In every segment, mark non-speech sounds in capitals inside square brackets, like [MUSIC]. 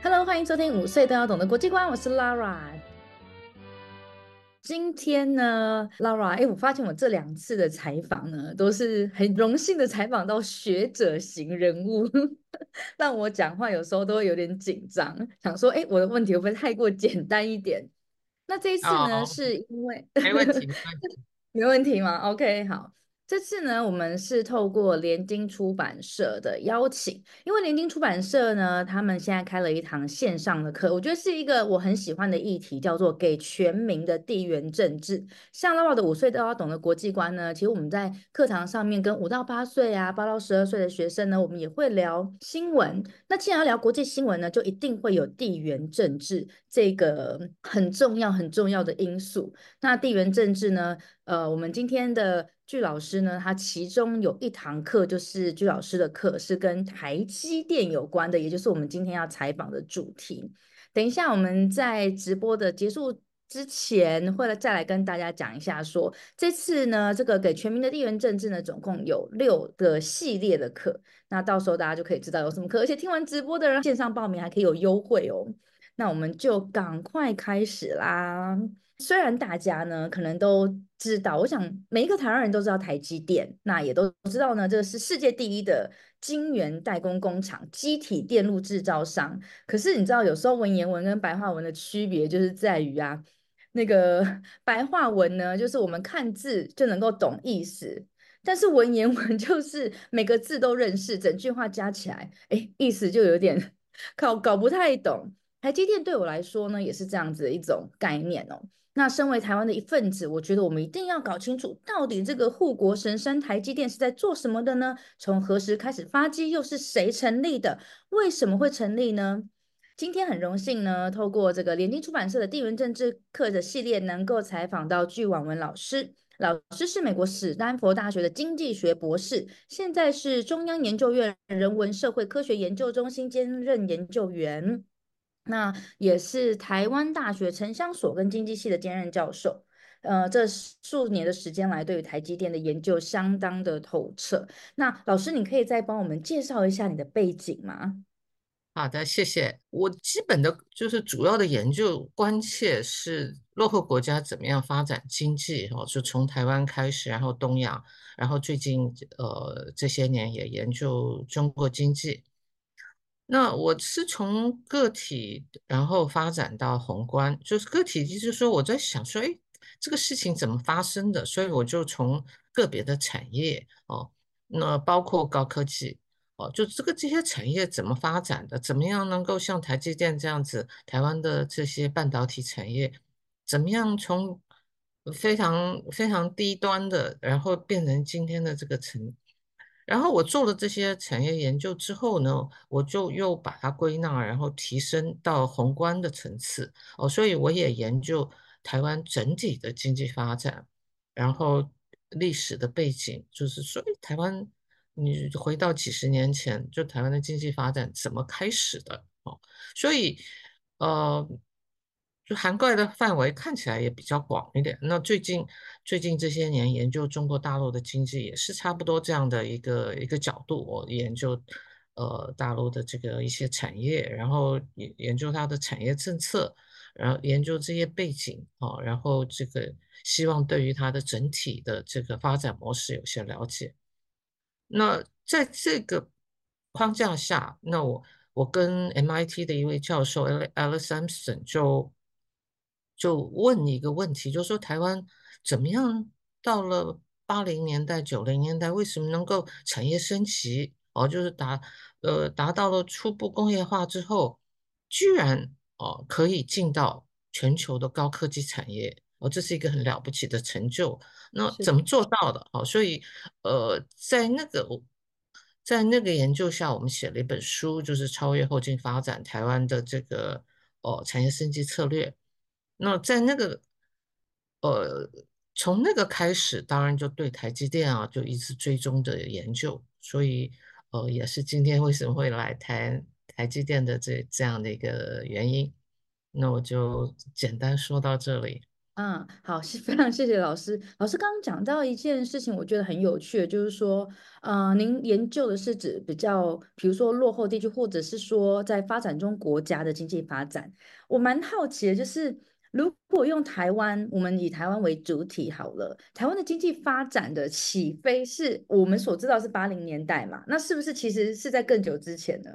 Hello，欢迎收听五岁都要懂的国际观，我是 Lara。今天呢，Lara，哎，我发现我这两次的采访呢，都是很荣幸的采访到学者型人物，[LAUGHS] 让我讲话有时候都会有点紧张，想说，哎，我的问题会不会太过简单一点？那这一次呢，oh, 是因为没问题，没问题没问题吗？Ok 好。这次呢，我们是透过联经出版社的邀请，因为联经出版社呢，他们现在开了一堂线上的课，我觉得是一个我很喜欢的议题，叫做“给全民的地缘政治”。像老老的五岁都要懂的国际观呢，其实我们在课堂上面跟五到八岁啊、八到十二岁的学生呢，我们也会聊新闻。那既然要聊国际新闻呢，就一定会有地缘政治这个很重要、很重要的因素。那地缘政治呢，呃，我们今天的巨老师呢，他其中有一堂课，就是巨老师的课是跟台积电有关的，也就是我们今天要采访的主题。等一下我们在直播的结束之前，会来再来跟大家讲一下，说这次呢，这个给全民的地缘政治呢，总共有六个系列的课，那到时候大家就可以知道有什么课，而且听完直播的人线上报名还可以有优惠哦。那我们就赶快开始啦。虽然大家呢可能都知道，我想每一个台湾人都知道台积电，那也都知道呢，这是世界第一的晶圆代工工厂、积体电路制造商。可是你知道，有时候文言文跟白话文的区别就是在于啊，那个 [LAUGHS] 白话文呢，就是我们看字就能够懂意思，但是文言文 [LAUGHS] 就是每个字都认识，整句话加起来，哎，意思就有点 [LAUGHS] 搞搞不太懂。台积电对我来说呢，也是这样子的一种概念哦。那身为台湾的一份子，我觉得我们一定要搞清楚，到底这个护国神山台积电是在做什么的呢？从何时开始发迹？又是谁成立的？为什么会成立呢？今天很荣幸呢，透过这个联经出版社的地缘政治课的系列，能够采访到巨婉文老师。老师是美国史丹佛大学的经济学博士，现在是中央研究院人文社会科学研究中心兼任研究员。那也是台湾大学城乡所跟经济系的兼任教授，呃，这数年的时间来，对于台积电的研究相当的透彻。那老师，你可以再帮我们介绍一下你的背景吗？好的，谢谢。我基本的就是主要的研究关切是落后国家怎么样发展经济，哦，就从台湾开始，然后东亚，然后最近呃这些年也研究中国经济。那我是从个体，然后发展到宏观，就是个体，就是说我在想说，哎，这个事情怎么发生的？所以我就从个别的产业哦，那包括高科技哦，就这个这些产业怎么发展的？怎么样能够像台积电这样子，台湾的这些半导体产业，怎么样从非常非常低端的，然后变成今天的这个成。然后我做了这些产业研究之后呢，我就又把它归纳，然后提升到宏观的层次哦，所以我也研究台湾整体的经济发展，然后历史的背景，就是说，台湾你回到几十年前，就台湾的经济发展怎么开始的哦，所以呃。就涵盖的范围看起来也比较广一点。那最近最近这些年研究中国大陆的经济也是差不多这样的一个一个角度。我研究呃大陆的这个一些产业，然后研研究它的产业政策，然后研究这些背景啊，然后这个希望对于它的整体的这个发展模式有些了解。那在这个框架下，那我我跟 MIT 的一位教授 Alice Sampson 就。就问你一个问题，就是说台湾怎么样到了八零年代、九零年代，为什么能够产业升级？哦，就是达呃达到了初步工业化之后，居然哦可以进到全球的高科技产业，哦，这是一个很了不起的成就。那怎么做到的？哦，所以呃在那个在那个研究下，我们写了一本书，就是超越后进发展台湾的这个哦产业升级策略。那在那个，呃，从那个开始，当然就对台积电啊，就一直追踪的研究，所以，呃，也是今天为什么会来谈台积电的这这样的一个原因。那我就简单说到这里。嗯，好，非常谢谢老师。老师刚刚讲到一件事情，我觉得很有趣，就是说，呃，您研究的是指比较，比如说落后地区，或者是说在发展中国家的经济发展。我蛮好奇的，就是如果用台湾，我们以台湾为主体好了，台湾的经济发展的起飞是我们所知道是八零年代嘛？那是不是其实是在更久之前呢？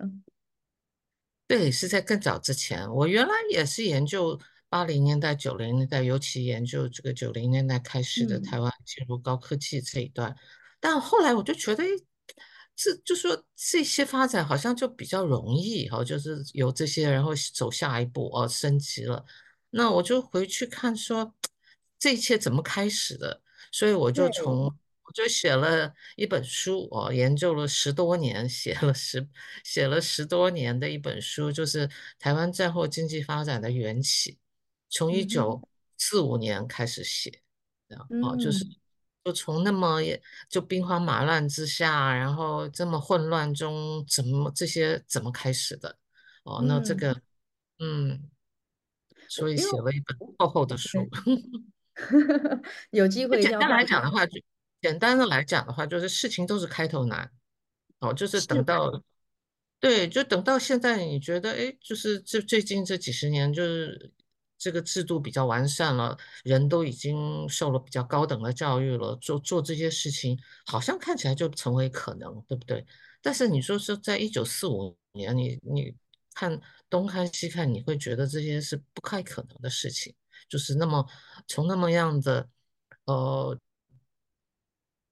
对，是在更早之前。我原来也是研究。八零年代、九零年代，尤其研究这个九零年代开始的台湾进入高科技这一段，但后来我就觉得，这就说这些发展好像就比较容易哈，就是有这些，然后走下一步哦，升级了。那我就回去看说，这一切怎么开始的？所以我就从我就写了一本书我，研究了十多年，写了十写了十多年的一本书，就是台湾战后经济发展的缘起。从一九四五年开始写，嗯、哦，就是就从那么也就兵荒马乱之下，然后这么混乱中，怎么这些怎么开始的？哦，那这个，嗯，嗯，所以写了一本厚厚的书。[LAUGHS] 有机会，简单来讲的话，就简单的来讲的话，就是事情都是开头难，哦，就是等到，对，就等到现在，你觉得，哎，就是这最近这几十年，就是。这个制度比较完善了，人都已经受了比较高等的教育了，做做这些事情好像看起来就成为可能，对不对？但是你说是在一九四五年，你你看东看西看，你会觉得这些是不太可能的事情，就是那么从那么样的呃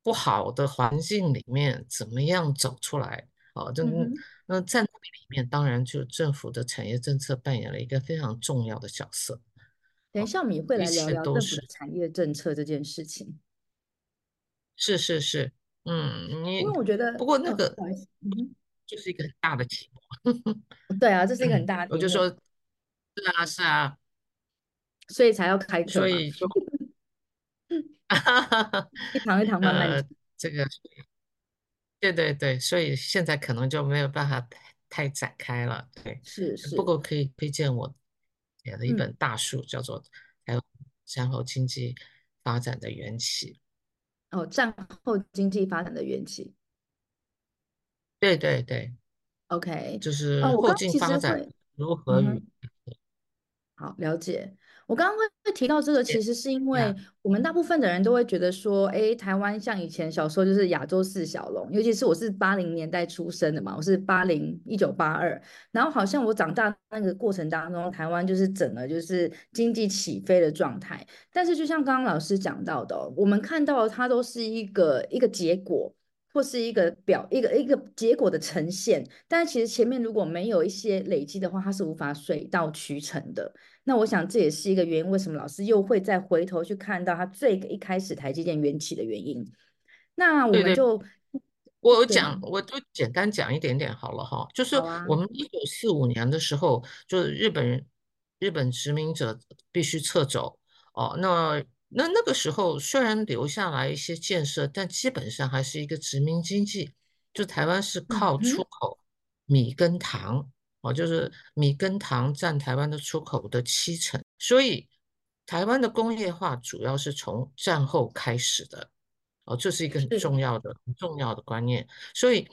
不好的环境里面怎么样走出来啊？这、嗯、那在那里面，当然就政府的产业政策扮演了一个非常重要的角色。等一下，我们也会来聊聊政府的产业政策这件事情。是是是，嗯，你因为我觉得，不过那个，就是一个很大的题目。对啊，这是一个很大的。我就说，是啊是啊，所以才要开课。所以就，[LAUGHS] 一堂一堂慢慢、呃。这个，对对对，所以现在可能就没有办法太展开了。对，是是。不过可以推荐我。写的一本大书，叫做《台湾战后经济发展的缘起》。哦，战后经济发展的缘起。对对对。OK，就是后进发展如何与、好了解。我刚刚会提到这个，其实是因为我们大部分的人都会觉得说，哎，台湾像以前小时候就是亚洲四小龙，尤其是我是八零年代出生的嘛，我是八零一九八二，然后好像我长大那个过程当中，台湾就是整个就是经济起飞的状态。但是就像刚刚老师讲到的，我们看到它都是一个一个结果。或是一个表一个一个结果的呈现，但是其实前面如果没有一些累积的话，它是无法水到渠成的。那我想这也是一个原因，为什么老师又会再回头去看到他最一开始台积电缘起的原因？那我们就，我讲，我就简单讲一点点好了哈，就是我们一九四五年的时候，就是日本人日本殖民者必须撤走哦，那。那那个时候虽然留下来一些建设，但基本上还是一个殖民经济。就台湾是靠出口米跟糖，哦，就是米跟糖占台湾的出口的七成。所以台湾的工业化主要是从战后开始的，哦，这是一个很重要的、很重要的观念。所以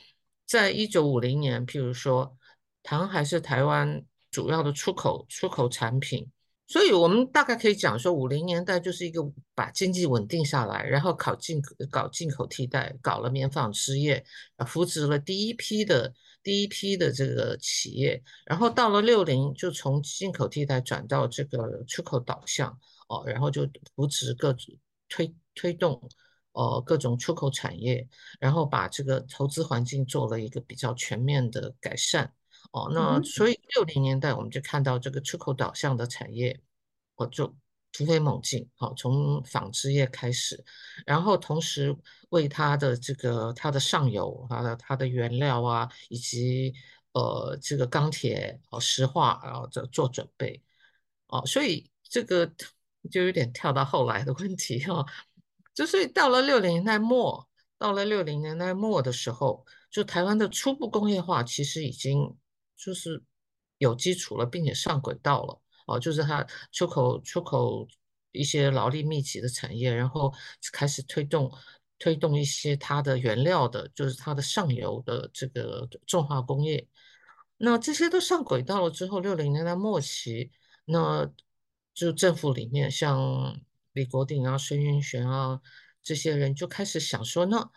在一九五零年，譬如说糖还是台湾主要的出口出口产品。所以，我们大概可以讲说，五零年代就是一个把经济稳定下来，然后搞进搞进口替代，搞了棉纺织业，扶植了第一批的第一批的这个企业，然后到了六零，就从进口替代转到这个出口导向，哦，然后就扶植各种推推动，呃，各种出口产业，然后把这个投资环境做了一个比较全面的改善。哦，那所以六零年代我们就看到这个出口导向的产业，我就突飞猛进。好，从纺织业开始，然后同时为它的这个它的上游、它的它的原料啊，以及呃这个钢铁、哦石化，然后这做准备。哦，所以这个就有点跳到后来的问题哈，就所以到了六零年代末，到了六零年代末的时候，就台湾的初步工业化其实已经。就是有基础了，并且上轨道了哦，就是它出口出口一些劳力密集的产业，然后开始推动推动一些它的原料的，就是它的上游的这个重化工业。那这些都上轨道了之后，六零年代末期，那就政府里面像李国鼎啊、孙运璇啊这些人就开始想说，那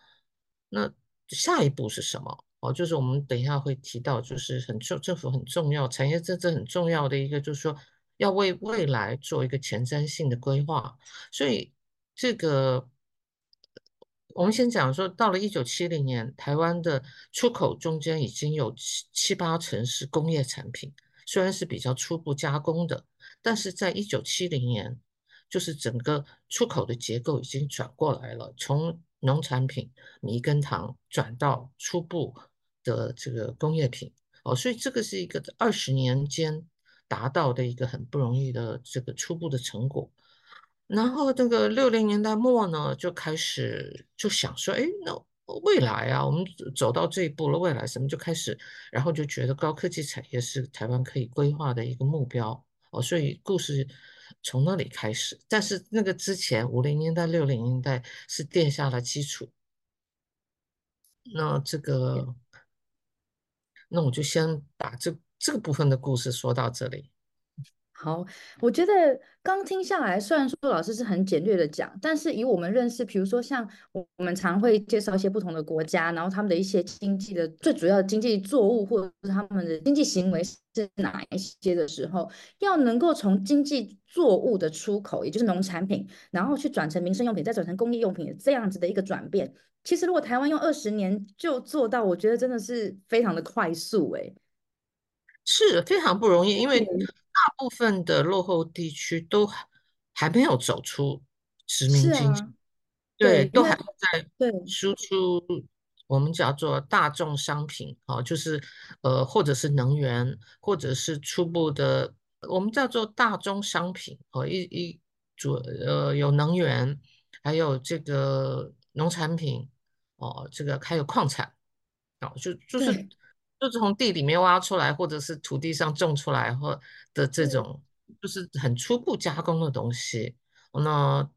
那下一步是什么？哦，就是我们等一下会提到，就是很重政府很重要，产业政策很重要的一个，就是说要为未来做一个前瞻性的规划。所以这个。我们先讲说，到了一九七零年，台湾的出口中间已经有七七八成是工业产品，虽然是比较初步加工的，但是在一九七零年，就是整个出口的结构已经转过来了，从农产品、米跟糖转到初步的这个工业品。哦，所以这个是一个二十年间达到的一个很不容易的这个初步的成果。然后这个六零年代末呢，就开始就想说，哎，那未来啊，我们走到这一步了，未来什么就开始，然后就觉得高科技产业是台湾可以规划的一个目标哦，所以故事从那里开始。但是那个之前五零年代、六零年代是奠下了基础。那这个，那我就先把这这个部分的故事说到这里。好，我觉得刚听下来，虽然说老师是很简略的讲，但是以我们认识，比如说像我们常会介绍一些不同的国家，然后他们的一些经济的最主要的经济作物，或者是他们的经济行为是哪一些的时候，要能够从经济作物的出口，也就是农产品，然后去转成民生用品，再转成工业用品，这样子的一个转变，其实如果台湾用二十年就做到，我觉得真的是非常的快速，欸，诶，是非常不容易，因为。大部分的落后地区都还没有走出殖民经济，啊、对，对都还在输出我们叫做大众商品，哦，就是呃，或者是能源，或者是初步的我们叫做大宗商品，哦，一一主呃有能源，还有这个农产品，哦，这个还有矿产，哦，就就是。就是从地里面挖出来，或者是土地上种出来，或的这种，就是很初步加工的东西。那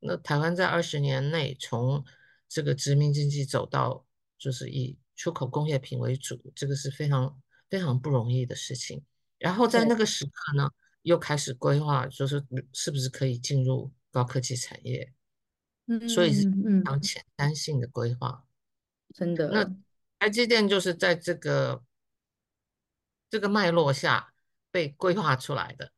那台湾在二十年内从这个殖民经济走到，就是以出口工业品为主，这个是非常非常不容易的事情。然后在那个时刻呢，又开始规划，就是是不是可以进入高科技产业。嗯，所以是非常前瞻性的规划。真的。那。台积电就是在这个这个脉络下被规划出来的。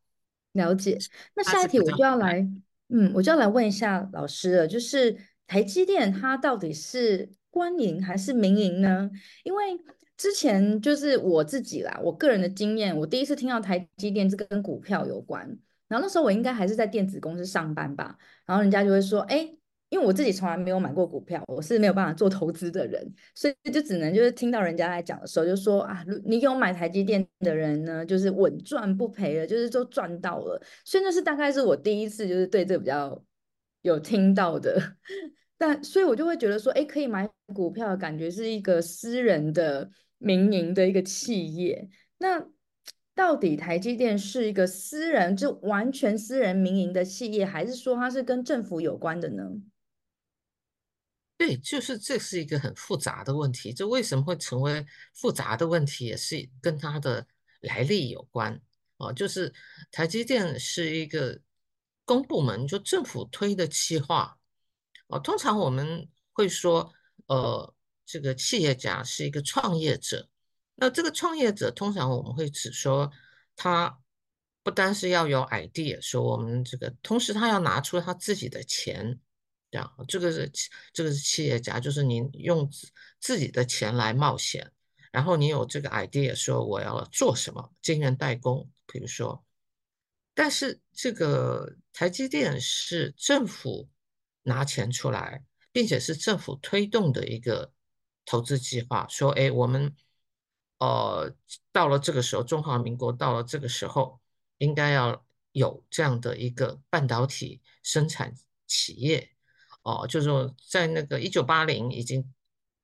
了解。那下一题我就要来，嗯，我就要来问一下老师了，就是台积电它到底是官营还是民营呢？因为之前就是我自己啦，我个人的经验，我第一次听到台积电这个跟股票有关，然后那时候我应该还是在电子公司上班吧，然后人家就会说，哎。因为我自己从来没有买过股票，我是没有办法做投资的人，所以就只能就是听到人家来讲的时候，就说啊，你有买台积电的人呢，就是稳赚不赔了，就是都赚到了。所以那是大概是我第一次就是对这个比较有听到的，[LAUGHS] 但所以我就会觉得说，哎，可以买股票，感觉是一个私人的民营的一个企业。那到底台积电是一个私人就完全私人民营的企业，还是说它是跟政府有关的呢？对，就是这是一个很复杂的问题。这为什么会成为复杂的问题，也是跟它的来历有关哦。就是台积电是一个公部门，就政府推的企划哦。通常我们会说，呃，这个企业家是一个创业者。那这个创业者，通常我们会指说，他不单是要有 idea，说我们这个，同时他要拿出他自己的钱。这样，这个是这个是企业家，就是您用自自己的钱来冒险，然后你有这个 idea 说我要做什么，晶圆代工，比如说，但是这个台积电是政府拿钱出来，并且是政府推动的一个投资计划，说，哎，我们呃到了这个时候，中华民国到了这个时候，应该要有这样的一个半导体生产企业。哦，就是说在那个一九八零已经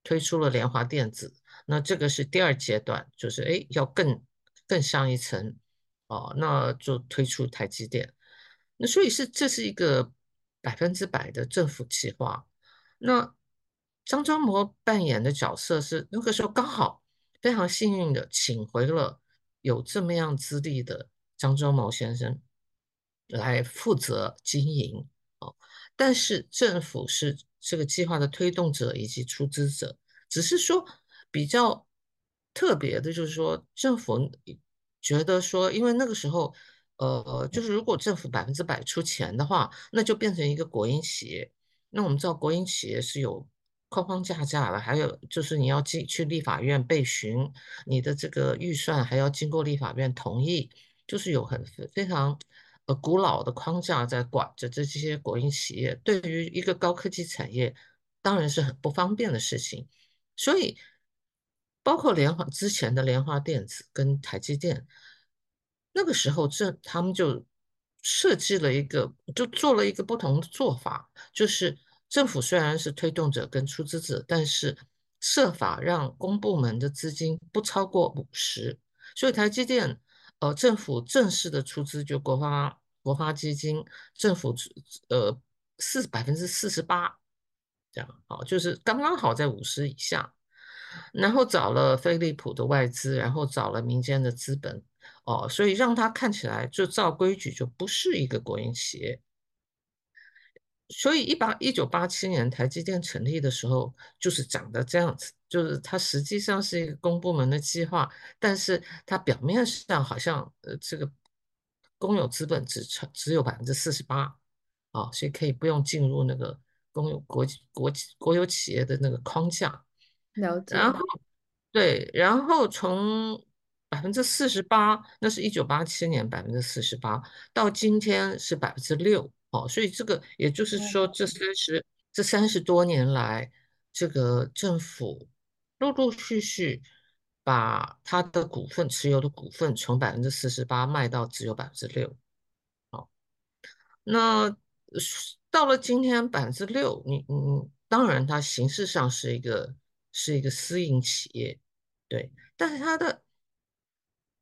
推出了联华电子，那这个是第二阶段，就是哎要更更上一层哦，那就推出台积电。那所以是这是一个百分之百的政府计划。那张忠谋扮演的角色是那个时候刚好非常幸运的请回了有这么样资历的张忠谋先生来负责经营。但是政府是这个计划的推动者以及出资者，只是说比较特别的就是说政府觉得说，因为那个时候。呃，就是如果政府百分之百出钱的话，那就变成一个国营企业。那我们知道国营企业是有框框架架的，还有就是你要进去立法院备询，你的这个预算还要经过立法院同意，就是有很非常呃古老的框架在管着这些国营企业。对于一个高科技产业，当然是很不方便的事情。所以，包括联华之前的联华电子跟台积电。那个时候，这他们就设计了一个，就做了一个不同的做法，就是政府虽然是推动者跟出资者，但是设法让公部门的资金不超过五十。所以台积电，呃，政府正式的出资就国发国发基金，政府呃四百分之四十八，这样好，就是刚刚好在五十以下。然后找了飞利浦的外资，然后找了民间的资本。哦，所以让它看起来就照规矩，就不是一个国营企业。所以一八一九八七年台积电成立的时候，就是长得这样子，就是它实际上是一个公部门的计划，但是它表面上好像呃这个公有资本只成只有百分之四十八，啊，所以可以不用进入那个公有国国国有企业的那个框架。了解。然后对，然后从。百分之四十八，那是一九八七年百分之四十八，到今天是百分之六哦，所以这个也就是说，这三十这三十多年来，这个政府陆陆续续把他的股份持有的股份从百分之四十八卖到只有百分之六，哦，那到了今天百分之六，你嗯，当然它形式上是一个是一个私营企业，对，但是它的。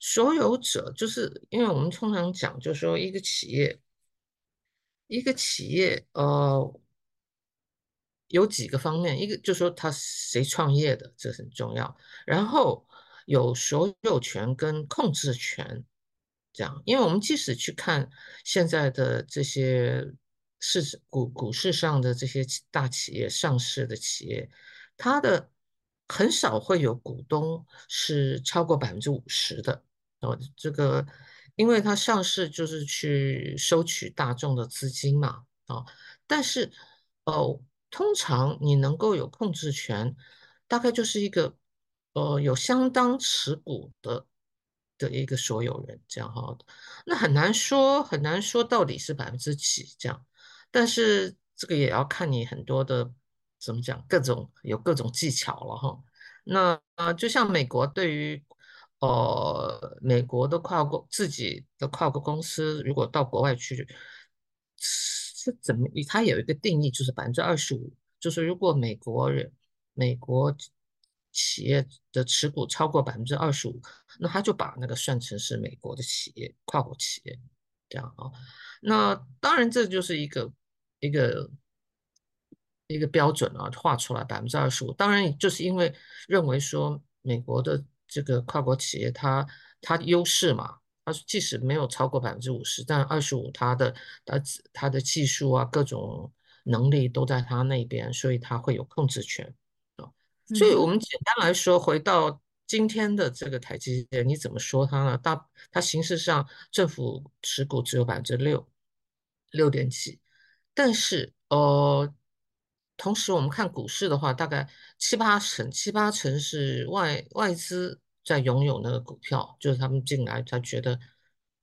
所有者就是因为我们通常讲，就是说一个企业，一个企业，呃，有几个方面，一个就是说他谁创业的，这很重要。然后有所有权跟控制权，这样，因为我们即使去看现在的这些市股股市上的这些大企业、上市的企业，它的很少会有股东是超过百分之五十的。哦，这个，因为它上市就是去收取大众的资金嘛，啊，但是，哦，通常你能够有控制权，大概就是一个，呃，有相当持股的的一个所有人这样哈，那很难说，很难说到底是百分之几这样，但是这个也要看你很多的怎么讲，各种有各种技巧了哈，那啊，就像美国对于。呃，美国的跨国自己的跨国公司，如果到国外去，是怎么？它有一个定义，就是百分之二十五，就是如果美国人、美国企业的持股超过百分之二十五，那他就把那个算成是美国的企业，跨国企业，这样啊。那当然，这就是一个一个一个标准啊，画出来百分之二十五。当然，就是因为认为说美国的。这个跨国企业它，它它优势嘛，它即使没有超过百分之五十，但二十五，它的它它的技术啊，各种能力都在它那边，所以它会有控制权啊。所以我们简单来说，回到今天的这个台积电，你怎么说它呢？大它形式上政府持股只有百分之六六点几，但是呃。同时，我们看股市的话，大概七八成，七八成是外外资在拥有那个股票，就是他们进来，他觉得，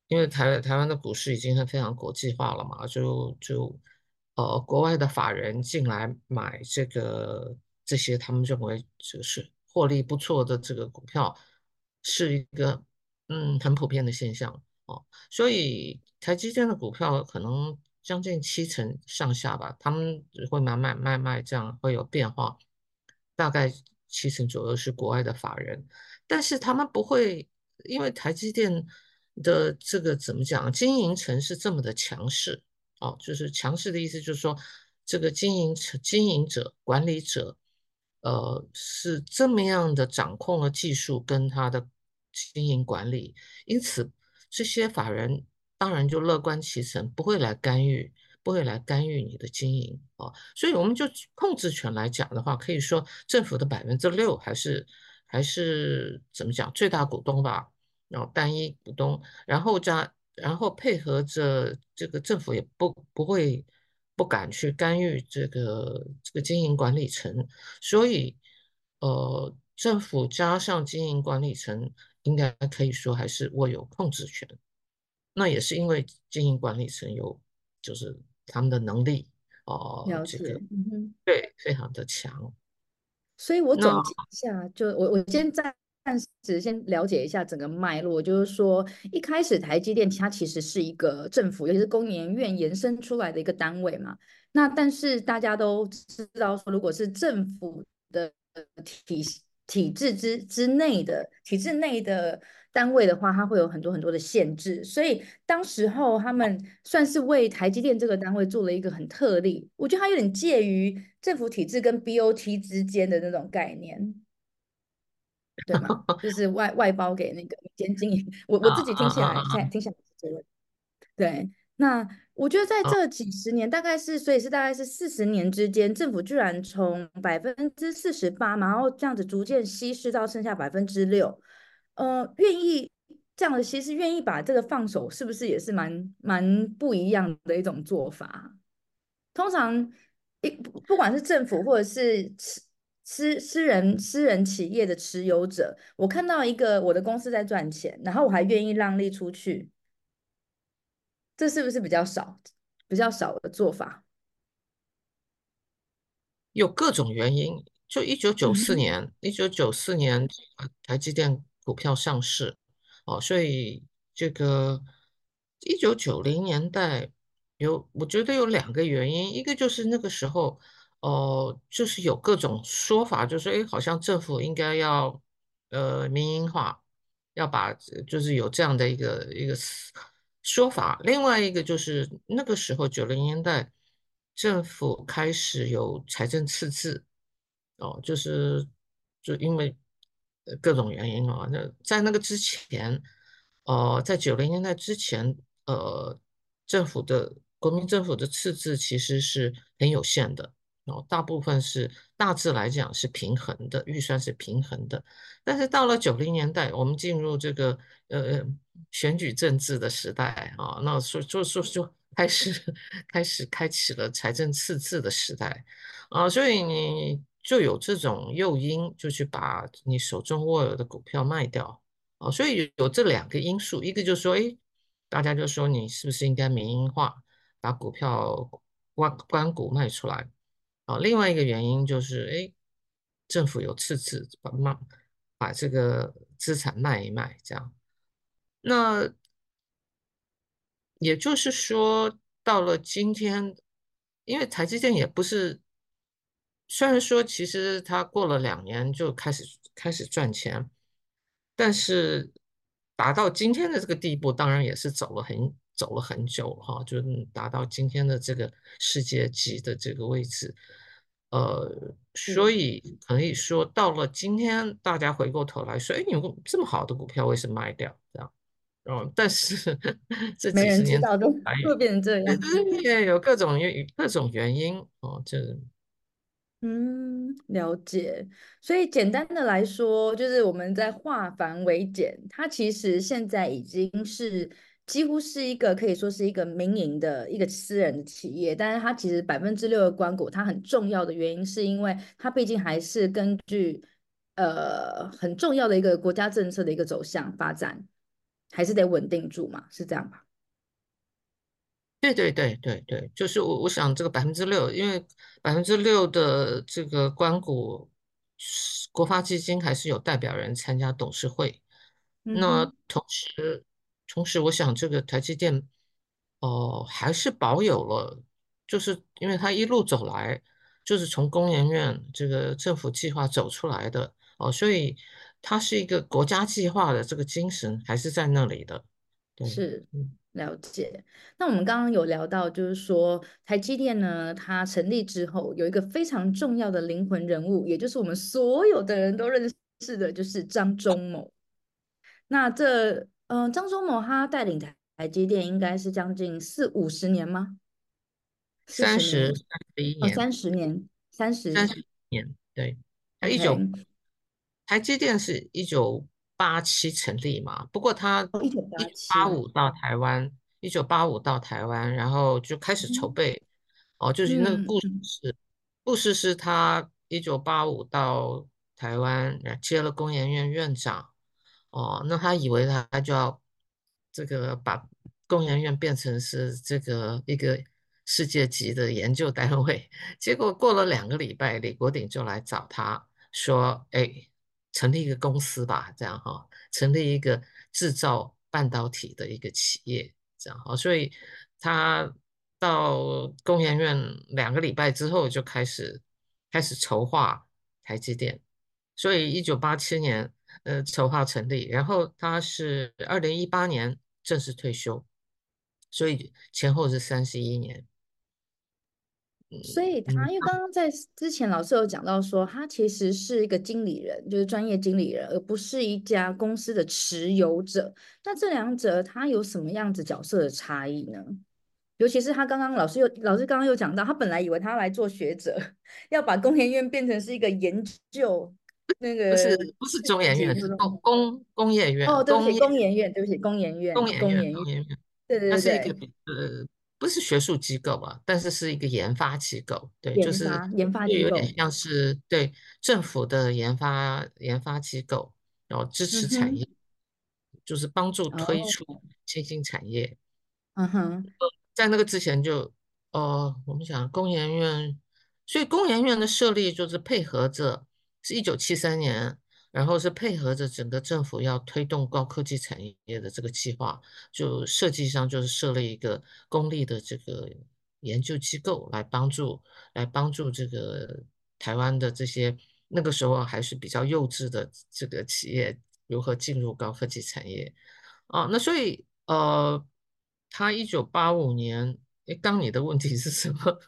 因为台台湾的股市已经是非常国际化了嘛，就就呃国外的法人进来买这个这些，他们认为就是获利不错的这个股票，是一个嗯很普遍的现象哦，所以台积电的股票可能。将近七成上下吧，他们会买买卖卖，这样会有变化。大概七成左右是国外的法人，但是他们不会，因为台积电的这个怎么讲？经营层是这么的强势哦，就是强势的意思，就是说这个经营层、经营者、管理者，呃，是这么样的掌控了技术跟他的经营管理，因此这些法人当然就乐观其成，不会来干预，不会来干预你的经营哦。所以我们就控制权来讲的话，可以说政府的百分之六还是还是怎么讲最大股东吧。然后单一股东，然后加，然后配合着这个政府也不不会不敢去干预这个这个经营管理层，所以呃，政府加上经营管理层，应该可以说还是握有控制权。那也是因为经营管理层有就是他们的能力哦，呃、解这个嗯对非常的强。所以我总结一下，就我我先在。暂时先了解一下整个脉络，就是说，一开始台积电它其实是一个政府，尤其是工研院延伸出来的一个单位嘛。那但是大家都知道说，如果是政府的体体制之之内的体制内的单位的话，它会有很多很多的限制。所以当时候他们算是为台积电这个单位做了一个很特例，我觉得它有点介于政府体制跟 BOT 之间的那种概念。对吗？就是外外包给那个民间经营，我我自己听起来，现在听起来是这样。对，那我觉得在这几十年，大概是所以是大概是四十年之间，政府居然从百分之四十八，然后这样子逐渐稀释到剩下百分之六。呃，愿意这样的稀释，愿意把这个放手，是不是也是蛮蛮不一样的一种做法？通常一不管是政府或者是。私私人私人企业的持有者，我看到一个我的公司在赚钱，然后我还愿意让利出去，这是不是比较少，比较少的做法？有各种原因。就一九九四年，一九九四年台积电股票上市，哦，所以这个一九九零年代有，我觉得有两个原因，一个就是那个时候。哦、呃，就是有各种说法，就是哎，好像政府应该要呃民营化，要把就是有这样的一个一个说法。另外一个就是那个时候九零年代，政府开始有财政赤字，哦、就是就因为各种原因啊。那在那个之前，呃，在九零年代之前，呃，政府的国民政府的赤字其实是很有限的。大部分是大致来讲是平衡的，预算是平衡的。但是到了九零年代，我们进入这个呃选举政治的时代啊，那所就就就开始开始开启了财政赤字的时代啊，所以你就有这种诱因，就去把你手中握有的股票卖掉啊。所以有这两个因素，一个就是说，哎，大家就说你是不是应该民营化，把股票关关股卖出来。啊，另外一个原因就是，哎，政府有赤字，把卖把这个资产卖一卖，这样。那也就是说，到了今天，因为台积电也不是，虽然说其实它过了两年就开始开始赚钱，但是达到今天的这个地步，当然也是走了很走了很久哈，就达到今天的这个世界级的这个位置。呃，所以可以说，到了今天，大家回过头来说，哎，你有这么好的股票，为什么卖掉？这样，嗯，但是这几十年没人知道都会变成这样，对，有各种原各种原因哦，这。嗯，了解。所以简单的来说，就是我们在化繁为简，它其实现在已经是。几乎是一个可以说是一个民营的一个私人的企业，但是它其实百分之六的关股，它很重要的原因是因为它毕竟还是根据呃很重要的一个国家政策的一个走向发展，还是得稳定住嘛，是这样吧？对对对对对，就是我我想这个百分之六，因为百分之六的这个关股，国发基金还是有代表人参加董事会，嗯、那同时。同时，我想这个台积电，哦、呃，还是保有了，就是因为它一路走来，就是从工研院这个政府计划走出来的哦、呃，所以它是一个国家计划的这个精神还是在那里的，对，是了解。那我们刚刚有聊到，就是说台积电呢，它成立之后有一个非常重要的灵魂人物，也就是我们所有的人都认识的，就是张忠谋。那这，嗯、呃，张忠谋他带领台台积电应该是将近四五十年吗？三十三十一年，三十年，三十三十年，对，他一九台积电是一九八七成立嘛，不过他一九八五到台湾，一九八五到台湾，然后就开始筹备，嗯、哦，就是那个故事是，嗯、故事是他一九八五到台湾，接了工研院院长。哦，那他以为他就要这个把工研院变成是这个一个世界级的研究单位，[LAUGHS] 结果过了两个礼拜，李国鼎就来找他说：“哎，成立一个公司吧，这样哈，成立一个制造半导体的一个企业，这样哈。”所以他到工研院两个礼拜之后就开始开始筹划台积电，所以一九八七年。呃，筹划成立，然后他是二零一八年正式退休，所以前后是三十一年。所以他因为刚刚在之前老师有讲到说，他其实是一个经理人，就是专业经理人，而不是一家公司的持有者。那这两者他有什么样子角色的差异呢？尤其是他刚刚老师又老师刚刚又讲到，他本来以为他要来做学者，[LAUGHS] 要把工研院变成是一个研究。那个不是不是中研院，是工工工业院。哦，对不起，工研院，对不起，工研院，工研院，工研院，对对对，它是一个呃，不是学术机构啊，但是是一个研发机构，对，就是研发机构，有点像是对政府的研发研发机构，然后支持产业，就是帮助推出新兴产业。嗯哼，在那个之前就，哦，我们讲工研院，所以工研院的设立就是配合着。是一九七三年，然后是配合着整个政府要推动高科技产业的这个计划，就设计上就是设立一个公立的这个研究机构来帮助，来帮助这个台湾的这些那个时候还是比较幼稚的这个企业如何进入高科技产业啊。那所以呃，他一九八五年，诶，刚你的问题是什么？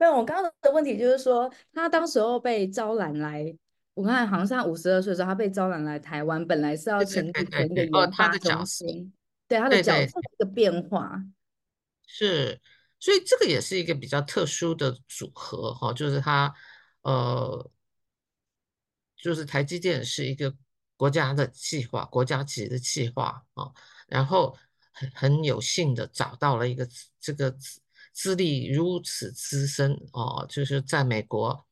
没有，我刚刚的问题就是说，他当时候被招揽来，我看好像是他五十二岁的时候，他被招揽来台湾，本来是要成立成一个研发中心，对他的角色的一个变化，是，所以这个也是一个比较特殊的组合哈，就是他呃，就是台积电是一个国家的计划，国家级的计划啊，然后很很有幸的找到了一个这个。资历如此资深哦，就是在美国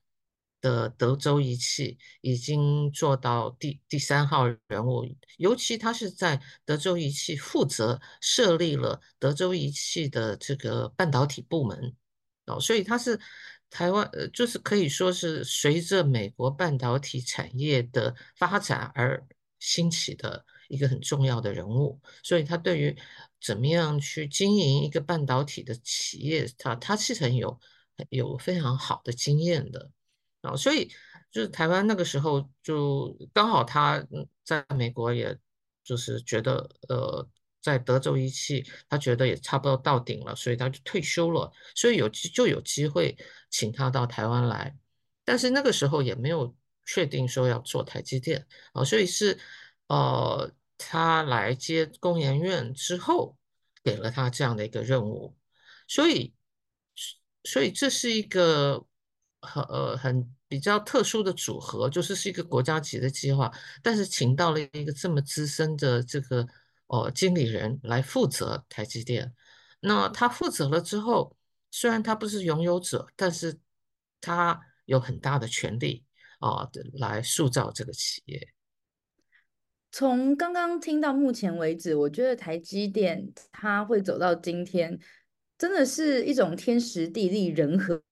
的德州仪器已经做到第第三号人物，尤其他是在德州仪器负责设立了德州仪器的这个半导体部门哦，所以他是台湾，就是可以说是随着美国半导体产业的发展而兴起的一个很重要的人物，所以他对于。怎么样去经营一个半导体的企业？他他是很有有非常好的经验的啊，所以就是台湾那个时候就刚好他在美国，也就是觉得呃，在德州仪器，他觉得也差不多到顶了，所以他就退休了，所以有就有机会请他到台湾来，但是那个时候也没有确定说要做台积电啊，所以是呃。他来接工研院之后，给了他这样的一个任务，所以，所以这是一个很呃很比较特殊的组合，就是是一个国家级的计划，但是请到了一个这么资深的这个呃经理人来负责台积电。那他负责了之后，虽然他不是拥有者，但是他有很大的权力啊，来塑造这个企业。从刚刚听到目前为止，我觉得台积电它会走到今天，真的是一种天时地利人和。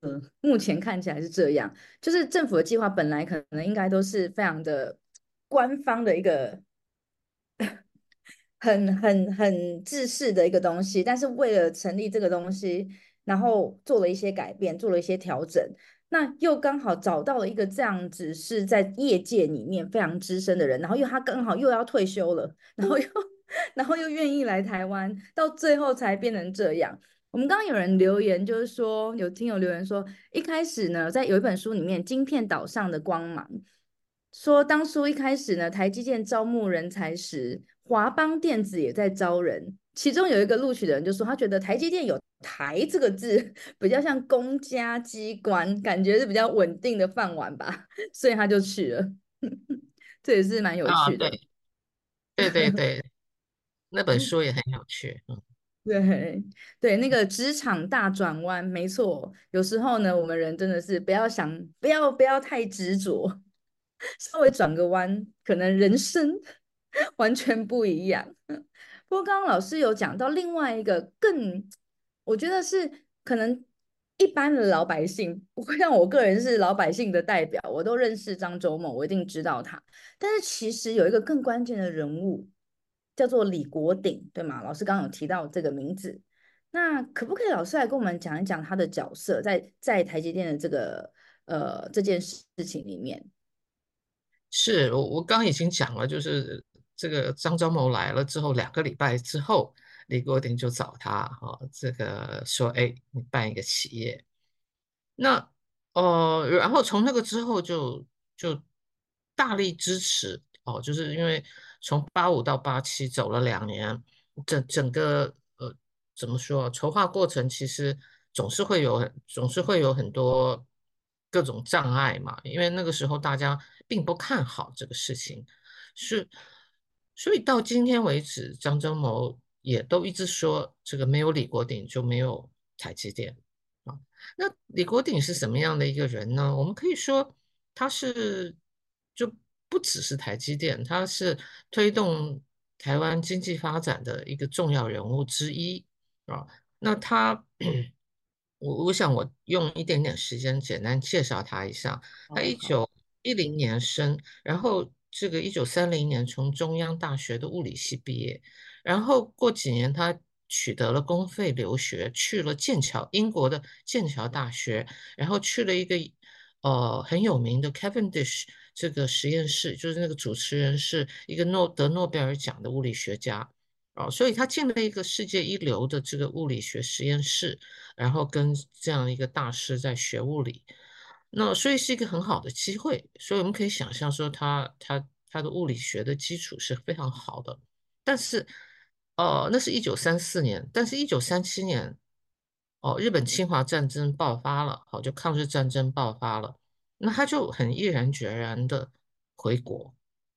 目前看起来是这样，就是政府的计划本来可能应该都是非常的官方的一个很很很制式的一个东西，但是为了成立这个东西，然后做了一些改变，做了一些调整。那又刚好找到了一个这样子是在业界里面非常资深的人，然后又他刚好又要退休了，然后又然后又愿意来台湾，到最后才变成这样。我们刚刚有人留言，就是说有听友留言说，一开始呢，在有一本书里面《晶片岛上的光芒》，说当初一开始呢，台积电招募人才时，华邦电子也在招人。其中有一个录取的人就说，他觉得台积电有“台”这个字，[LAUGHS] 比较像公家机关，感觉是比较稳定的饭碗吧，[LAUGHS] 所以他就去了。[LAUGHS] 这也是蛮有趣的。对对对，那本书也很有趣。嗯，对对，那个职场大转弯，没错。有时候呢，我们人真的是不要想，不要不要太执着，稍微转个弯，可能人生完全不一样。不过刚刚老师有讲到另外一个更，我觉得是可能一般的老百姓不会让我个人是老百姓的代表，我都认识张忠谋，我一定知道他。但是其实有一个更关键的人物叫做李国鼎，对吗？老师刚刚有提到这个名字，那可不可以老师来跟我们讲一讲他的角色在在台积电的这个呃这件事情里面？是我我刚已经讲了，就是。这个张忠谋来了之后，两个礼拜之后，李国鼎就找他，哈，这个说，哎，你办一个企业，那，呃，然后从那个之后就就大力支持，哦，就是因为从八五到八七走了两年，整整个呃怎么说，筹划过程其实总是会有总是会有很多各种障碍嘛，因为那个时候大家并不看好这个事情，是。所以到今天为止，张忠谋也都一直说，这个没有李国鼎就没有台积电啊。那李国鼎是什么样的一个人呢？我们可以说他是就不只是台积电，他是推动台湾经济发展的一个重要人物之一啊。那他，[CLEARS THROAT] 我我想我用一点点时间简单介绍他一下。他一九一零年生，然后。这个一九三零年从中央大学的物理系毕业，然后过几年他取得了公费留学，去了剑桥，英国的剑桥大学，然后去了一个呃很有名的 Cavendish 这个实验室，就是那个主持人是一个诺得诺贝尔奖的物理学家哦，所以他进了一个世界一流的这个物理学实验室，然后跟这样一个大师在学物理。那所以是一个很好的机会，所以我们可以想象说他他他的物理学的基础是非常好的。但是，呃，那是一九三四年，但是一九三七年，哦，日本侵华战争爆发了，好，就抗日战争爆发了，那他就很毅然决然的回国，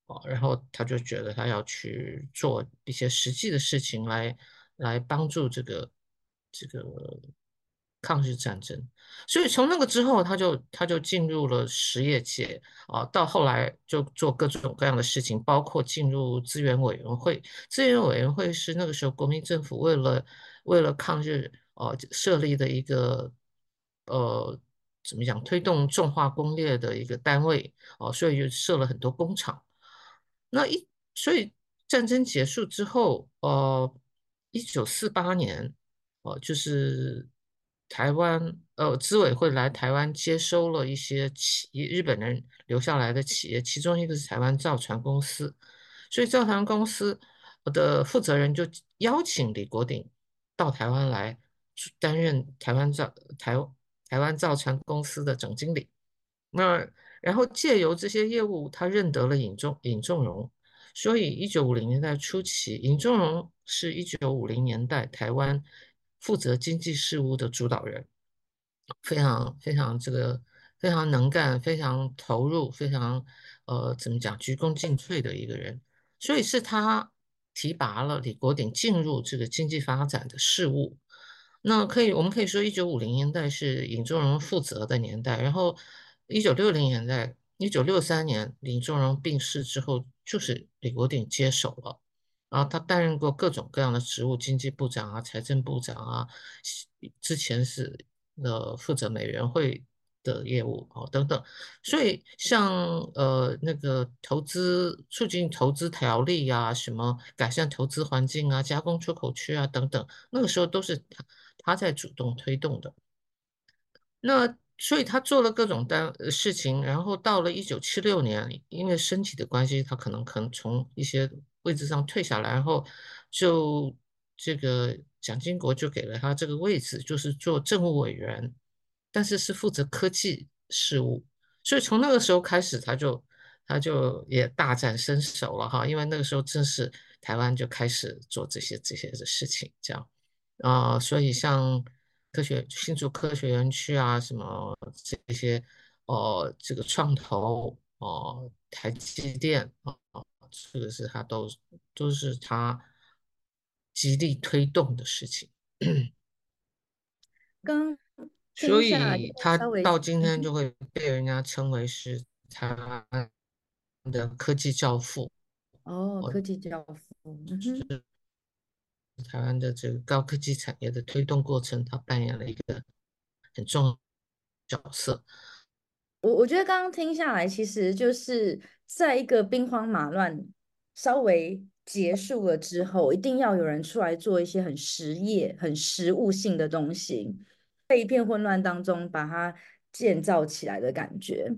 哦，然后他就觉得他要去做一些实际的事情来来帮助这个这个。抗日战争，所以从那个之后，他就他就进入了实业界啊，到后来就做各种各样的事情，包括进入资源委员会。资源委员会是那个时候国民政府为了为了抗日啊设立的一个呃怎么讲推动重化工业的一个单位哦，所以就设了很多工厂。那一所以战争结束之后，呃，一九四八年哦，就是。台湾呃，资委会来台湾接收了一些企业，日本人留下来的企业，其中一个是台湾造船公司，所以造船公司的负责人就邀请李国鼎到台湾来担任台湾造台台湾造船公司的总经理。那然后借由这些业务，他认得了尹仲尹仲荣，所以一九五零年代初期，尹仲荣是一九五零年代台湾。负责经济事务的主导人，非常非常这个非常能干，非常投入，非常呃怎么讲鞠躬尽瘁的一个人，所以是他提拔了李国鼎进入这个经济发展的事务。那可以我们可以说，一九五零年代是尹仲荣负责的年代，然后一九六零年代，一九六三年尹仲荣病逝之后，就是李国鼎接手了。然后他担任过各种各样的职务，经济部长啊，财政部长啊，之前是呃负责美元会的业务哦等等，所以像呃那个投资促进投资条例啊，什么改善投资环境啊，加工出口区啊等等，那个时候都是他他在主动推动的。那所以他做了各种单事情，然后到了一九七六年，因为身体的关系，他可能可能从一些位置上退下来，然后就这个蒋经国就给了他这个位置，就是做政务委员，但是是负责科技事务。所以从那个时候开始，他就他就也大展身手了哈，因为那个时候正是台湾就开始做这些这些的事情，这样啊，所以像。科学新竹科学园区啊，什么这些哦，这个创投哦，台积电哦，这个是他都都是他极力推动的事情。[CLEARS THROAT] 刚，[CLEARS THROAT] 所以他到今天就会被人家称为是台湾的科技教父。哦，科技教父。是台湾的这个高科技产业的推动过程，他扮演了一个很重要的角色。我我觉得刚刚听下来，其实就是在一个兵荒马乱稍微结束了之后，一定要有人出来做一些很实业、很实务性的东西，在一片混乱当中把它建造起来的感觉。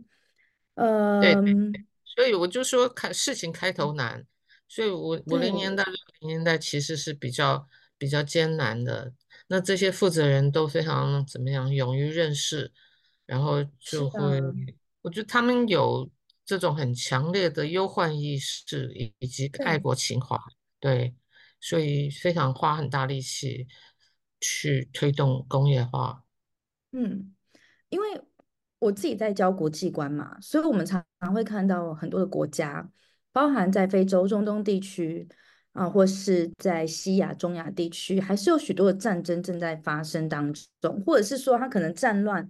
嗯，所以我就说，看事情开头难。所以五五零年代、六零年代其实是比较比较艰难的。那这些负责人都非常怎么样，勇于认识，然后就会，我觉得他们有这种很强烈的忧患意识以以及爱国情怀，对，所以非常花很大力气去推动工业化。嗯，因为我自己在教国际观嘛，所以我们常常会看到很多的国家。包含在非洲、中东地区啊，或是在西亚、中亚地区，还是有许多的战争正在发生当中，或者是说，它可能战乱，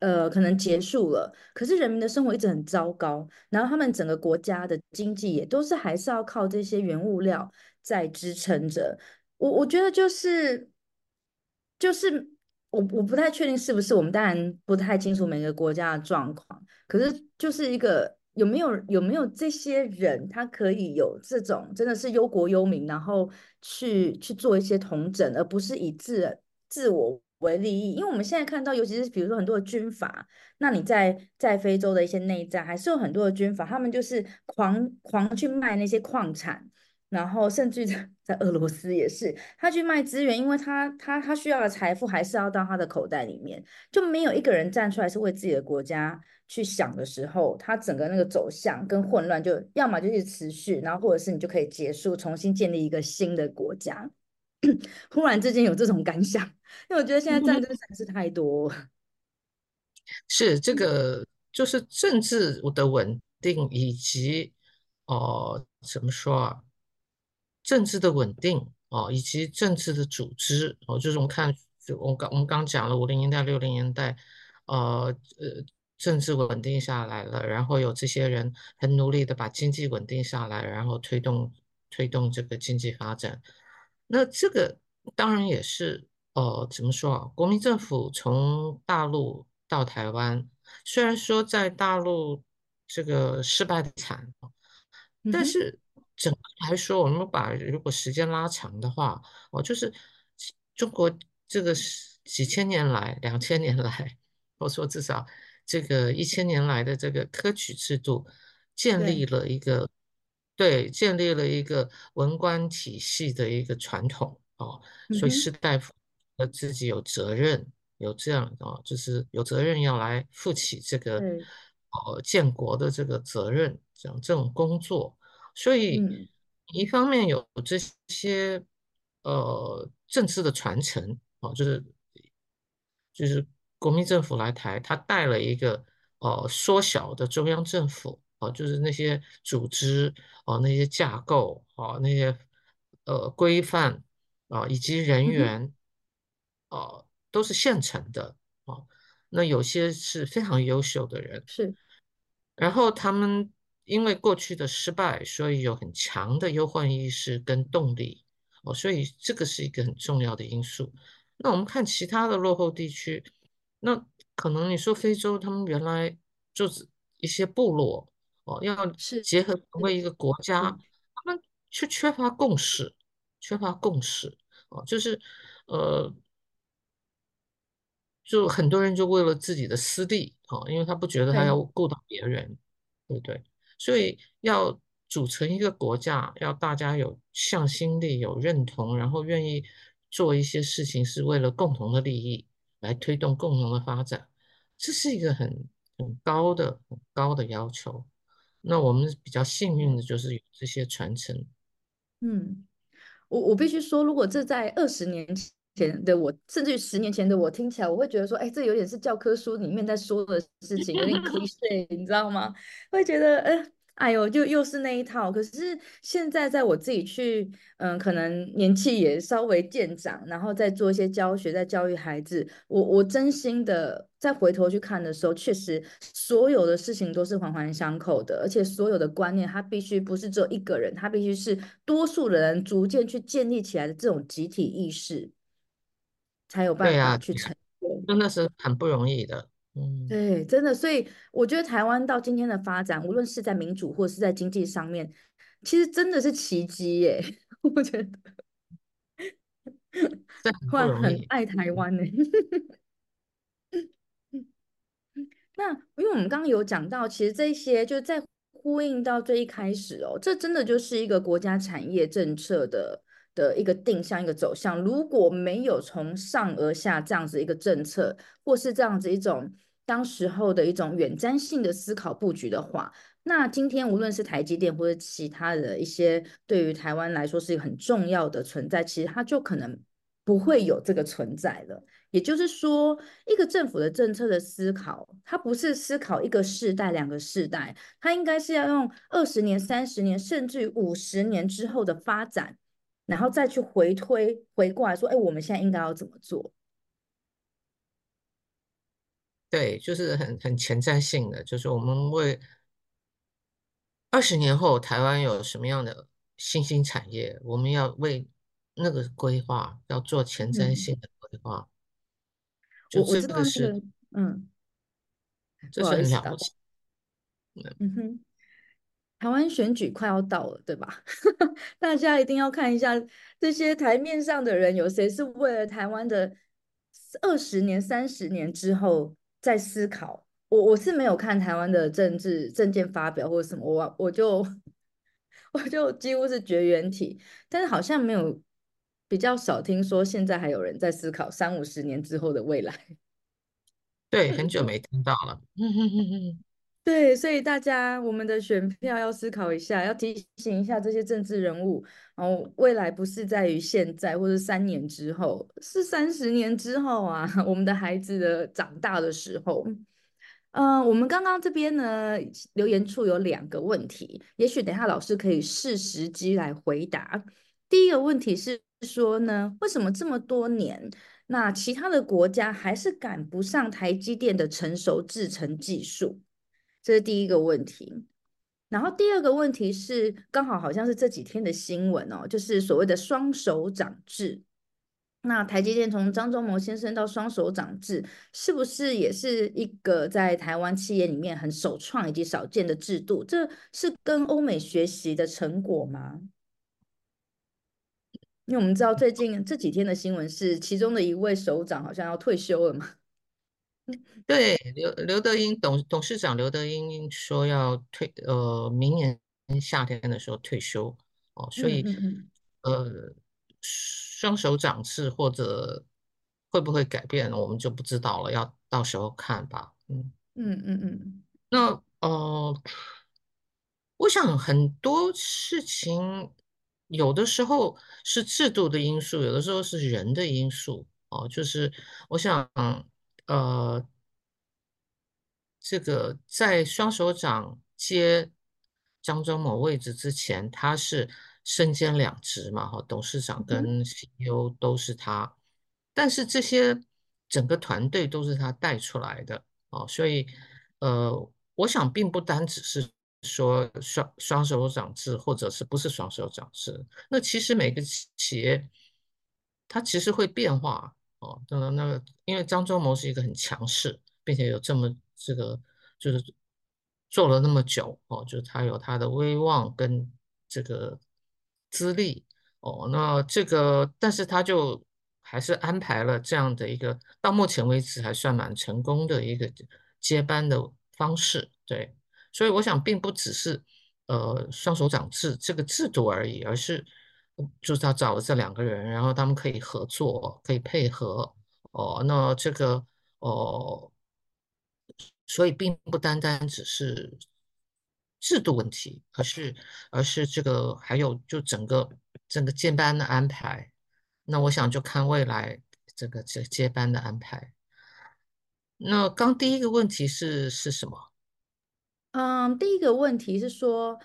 呃，可能结束了，可是人民的生活一直很糟糕，然后他们整个国家的经济也都是还是要靠这些原物料在支撑着。我我觉得就是就是我我不太确定是不是，我们当然不太清楚每个国家的状况，可是就是一个。有没有有没有这些人，他可以有这种真的是忧国忧民，然后去去做一些同整，而不是以自自我为利益？因为我们现在看到，尤其是比如说很多的军阀，那你在在非洲的一些内战，还是有很多的军阀，他们就是狂狂去卖那些矿产。然后甚至在在俄罗斯也是，他去卖资源，因为他他他需要的财富还是要到他的口袋里面，就没有一个人站出来是为自己的国家去想的时候，他整个那个走向跟混乱就要么就是持续，然后或者是你就可以结束，重新建立一个新的国家。[CLEARS THROAT] 忽然之间有这种感想，因为我觉得现在战争实在是太多。[LAUGHS] 是这个，就是政治的稳定以及哦、呃，怎么说啊？政治的稳定哦，以及政治的组织哦，就是我们看，就我刚我们刚讲了五零年代、六零年代，呃呃，政治稳定下来了，然后有这些人很努力的把经济稳定下来，然后推动推动这个经济发展。那这个当然也是呃，怎么说啊？国民政府从大陆到台湾，虽然说在大陆这个失败的惨，但是。整个来说，我们把如果时间拉长的话，哦，就是中国这个几千年来、两千年来，我说至少这个一千年来的这个科举制度，建立了一个对，建立了一个文官体系的一个传统哦，所以士大夫呃自己有责任，有这样哦，就是有责任要来负起这个哦建国的这个责任，这样这种工作。所以，一方面有这些呃政治的传承哦，就是就是国民政府来台，他带了一个呃缩小的中央政府哦，就是那些组织哦，那些架构哦，那些呃规范啊，以及人员哦，都是现成的哦。那有些是非常优秀的人，是，然后他们。因为过去的失败，所以有很强的忧患意识跟动力哦，所以这个是一个很重要的因素。那我们看其他的落后地区，那可能你说非洲，他们原来就是一些部落哦，要结合成为一个国家，他们却缺乏共识，缺乏共识哦，就是呃，就很多人就为了自己的私利哦，因为他不觉得他要对顾到别人，对不对？所以要组成一个国家，要大家有向心力、有认同，然后愿意做一些事情，是为了共同的利益，来推动共同的发展，这是一个很很高的、很高的要求。那我们比较幸运的就是有这些传承。嗯，我我必须说，如果这在二十年前的我，甚至于十年前的我，听起来我会觉得说，哎，这有点是教科书里面在说的事情，有点 [LAUGHS] cliché，你知道吗？会觉得，哎。哎呦，就又是那一套。可是现在，在我自己去，嗯，可能年纪也稍微渐长，然后再做一些教学，在教育孩子。我我真心的再回头去看的时候，确实所有的事情都是环环相扣的，而且所有的观念，它必须不是只有一个人，它必须是多数人逐渐去建立起来的这种集体意识，才有办法去成功。真的是很不容易的。嗯，对，真的，所以我觉得台湾到今天的发展，无论是在民主或是在经济上面，其实真的是奇迹耶！[LAUGHS] 我觉得，突然很爱台湾呢。[LAUGHS] 那因为我们刚刚有讲到，其实这些就在呼应到最一开始哦，这真的就是一个国家产业政策的的一个定向、一个走向。如果没有从上而下这样子一个政策，或是这样子一种。当时候的一种远瞻性的思考布局的话，那今天无论是台积电或者其他的一些对于台湾来说是一个很重要的存在，其实它就可能不会有这个存在了。也就是说，一个政府的政策的思考，它不是思考一个世代、两个世代，它应该是要用二十年、三十年，甚至于五十年之后的发展，然后再去回推、回过来说，哎，我们现在应该要怎么做？对，就是很很前瞻性的，就是我们为二十年后台湾有什么样的新兴产业，我们要为那个规划，要做前瞻性的规划。我我知道这个，嗯，这是很了不起。嗯哼，台湾选举快要到了，对吧？[LAUGHS] 大家一定要看一下这些台面上的人，有谁是为了台湾的二十年、三十年之后。在思考，我我是没有看台湾的政治政见发表或者什么，我我就 [LAUGHS] 我就几乎是绝缘体，但是好像没有比较少听说现在还有人在思考三五十年之后的未来。对，很久没听到了。[LAUGHS] 对，所以大家我们的选票要思考一下，要提醒一下这些政治人物，然后未来不是在于现在或者三年之后，是三十年之后啊，[LAUGHS] 我们的孩子的长大的时候。嗯、我们刚刚这边呢，留言处有两个问题，也许等一下老师可以视时机来回答。第一个问题是说呢，为什么这么多年，那其他的国家还是赶不上台积电的成熟制程技术？这是第一个问题，然后第二个问题是，刚好好像是这几天的新闻哦，就是所谓的双手掌制。那台积电从张忠谋先生到双手掌制，是不是也是一个在台湾企业里面很首创以及少见的制度？这是跟欧美学习的成果吗？因为我们知道最近这几天的新闻是，其中的一位首长好像要退休了嘛。对，刘刘德英董董事长刘德英说要退，呃，明年夏天的时候退休哦，所以嗯嗯嗯呃，双首长制或者会不会改变，我们就不知道了，要到时候看吧。嗯嗯嗯嗯，那呃，我想很多事情有的时候是制度的因素，有的时候是人的因素哦，就是我想。呃，这个在双手掌接张忠谋位置之前，他是身兼两职嘛，哈，董事长跟 CEO 都是他，但是这些整个团队都是他带出来的哦，所以呃，我想并不单只是说双双手掌制，或者是不是双手掌制，那其实每个企业它其实会变化。哦，那那个，因为张忠谋是一个很强势，并且有这么这个，就是做了那么久哦，就是他有他的威望跟这个资历哦，那这个，但是他就还是安排了这样的一个到目前为止还算蛮成功的一个接班的方式，对，所以我想并不只是呃双手掌制这个制度而已，而是就是他找了这两个人，然后他们可以合作，可以配合，哦，那这个哦，所以并不单单只是制度问题，而是而是这个还有就整个整个接班的安排。那我想就看未来这个这接班的安排。那刚第一个问题是是什么？嗯，第一个问题是说，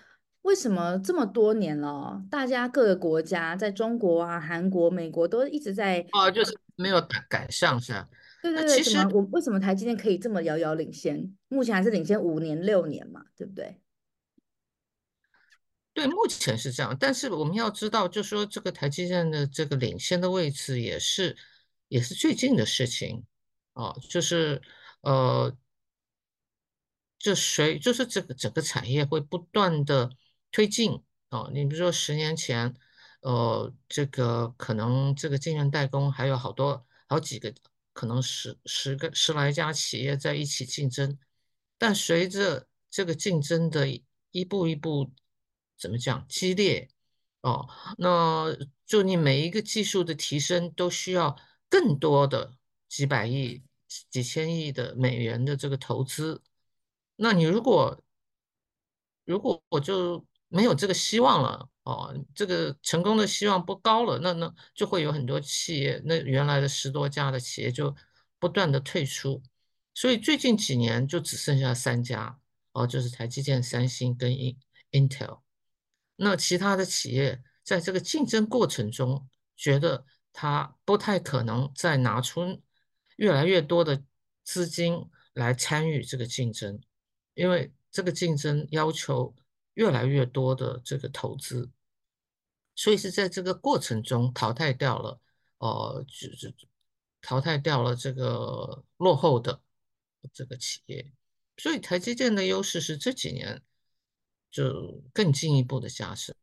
为什么这么多年了，大家各个国家，在中国啊、韩国、美国都一直在哦，就是没有赶赶上是吧？对对对，其实我为什么台积电可以这么遥遥领先？目前还是领先五年六年嘛，对不对？对，目前是这样，但是我们要知道，就是说这个台积电的这个领先的位置也是也是最近的事情哦，就是呃，就随就是这个整个产业会不断的推进哦。你比如说十年前，呃，这个可能这个晶圆代工还有好多好几个，可能十十个十来家企业在一起竞争，但随着这个竞争的一步一步。怎么讲激烈哦？那就你每一个技术的提升都需要更多的几百亿、几千亿的美元的这个投资。那你如果如果我就没有这个希望了哦，这个成功的希望不高了，那那就会有很多企业，那原来的十多家的企业就不断的退出。所以最近几年就只剩下三家哦，就是台积电、三星跟 Intel。那其他的企业在这个竞争过程中，觉得他不太可能再拿出越来越多的资金来参与这个竞争，因为这个竞争要求越来越多的这个投资，所以是在这个过程中淘汰掉了，呃，就是淘汰掉了这个落后的这个企业，所以台积电的优势是这几年。就更进一步的加深，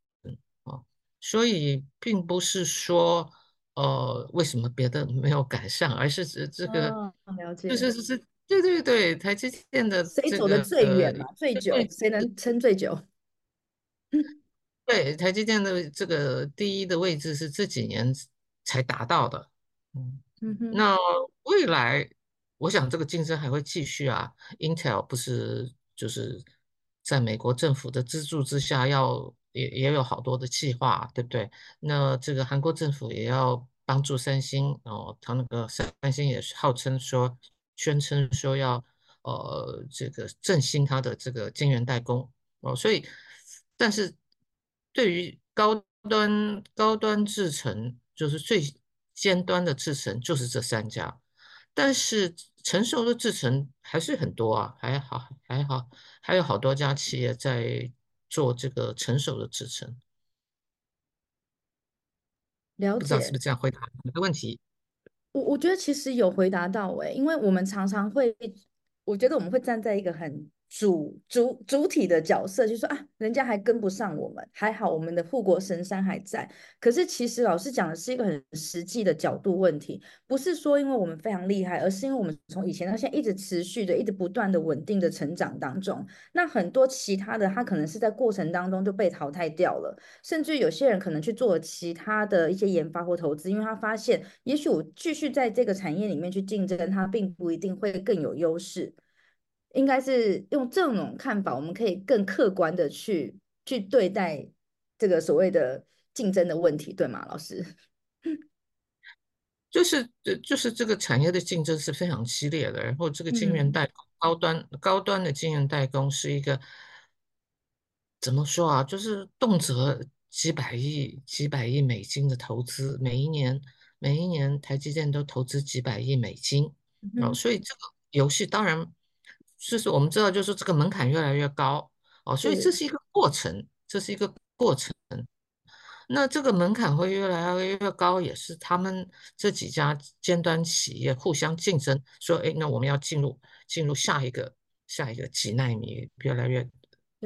啊，所以并不是说，呃，为什么别的没有改善，而是指这个，哦、了解，就是是，对对对，台积电的、这个、谁走的最远嘛，呃、最久，谁能撑最久？[LAUGHS] 对，台积电的这个第一的位置是这几年才达到的，嗯嗯哼，那未来我想这个竞争还会继续啊，Intel 不是就是。在美国政府的资助之下要，要也也有好多的计划，对不对？那这个韩国政府也要帮助三星哦，他那个三星也是号称说，宣称说要呃这个振兴它的这个晶圆代工哦，所以，但是对于高端高端制程，就是最尖端的制程，就是这三家。但是成熟的制程还是很多啊，还好还好，还有好多家企业在做这个成熟的制程。了解，不知道是不是这样回答你的问题？我我觉得其实有回答到哎，因为我们常常会，我觉得我们会站在一个很。主主主体的角色就说啊，人家还跟不上我们，还好我们的护国神山还在。可是其实老师讲的是一个很实际的角度问题，不是说因为我们非常厉害，而是因为我们从以前到现在一直持续的、一直不断的稳定的成长当中。那很多其他的他可能是在过程当中就被淘汰掉了，甚至有些人可能去做其他的一些研发或投资，因为他发现也许我继续在这个产业里面去竞争，他并不一定会更有优势。应该是用这种看法，我们可以更客观的去去对待这个所谓的竞争的问题，对吗，老师？[LAUGHS] 就是，就是这个产业的竞争是非常激烈的，然后这个晶圆代工、嗯、高端高端的晶圆代工是一个怎么说啊？就是动辄几百亿、几百亿美金的投资，每一年每一年台积电都投资几百亿美金，然后、嗯、所以这个游戏当然。就是我们知道，就是这个门槛越来越高哦，所以这是一个过程，这是一个过程。那这个门槛会越来越越高，也是他们这几家尖端企业互相竞争，说，哎，那我们要进入进入下一个下一个几纳米，越来越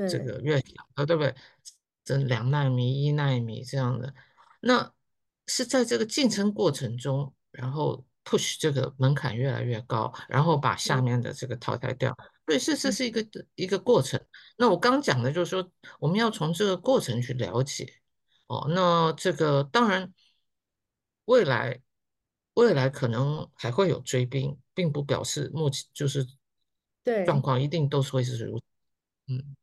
这个越小，对不对？这两纳米、一纳米这样的，那是在这个竞争过程中，然后 push 这个门槛越来越高，然后把下面的这个淘汰掉。所以这这是一个一个过程。那我刚讲的就是说，我们要从这个过程去了解哦。那这个当然，未来未来可能还会有追兵，并不表示目前就是对状况一定都是会是如此。嗯。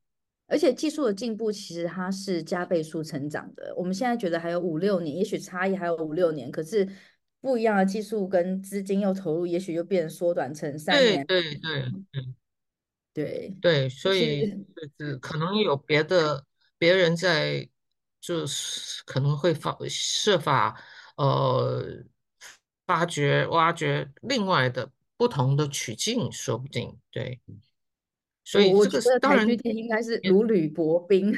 而且技术的进步其实它是加倍数成长的。我们现在觉得还有五六年，也许差异还有五六年，可是不一样的技术跟资金又投入，也许就变缩短成三年。对对对对对对，所以就是可能有别的别人在，就是可能会发设法呃发掘挖掘另外的不同的取径，说不定对。所以这个是当然，应该是如履薄冰。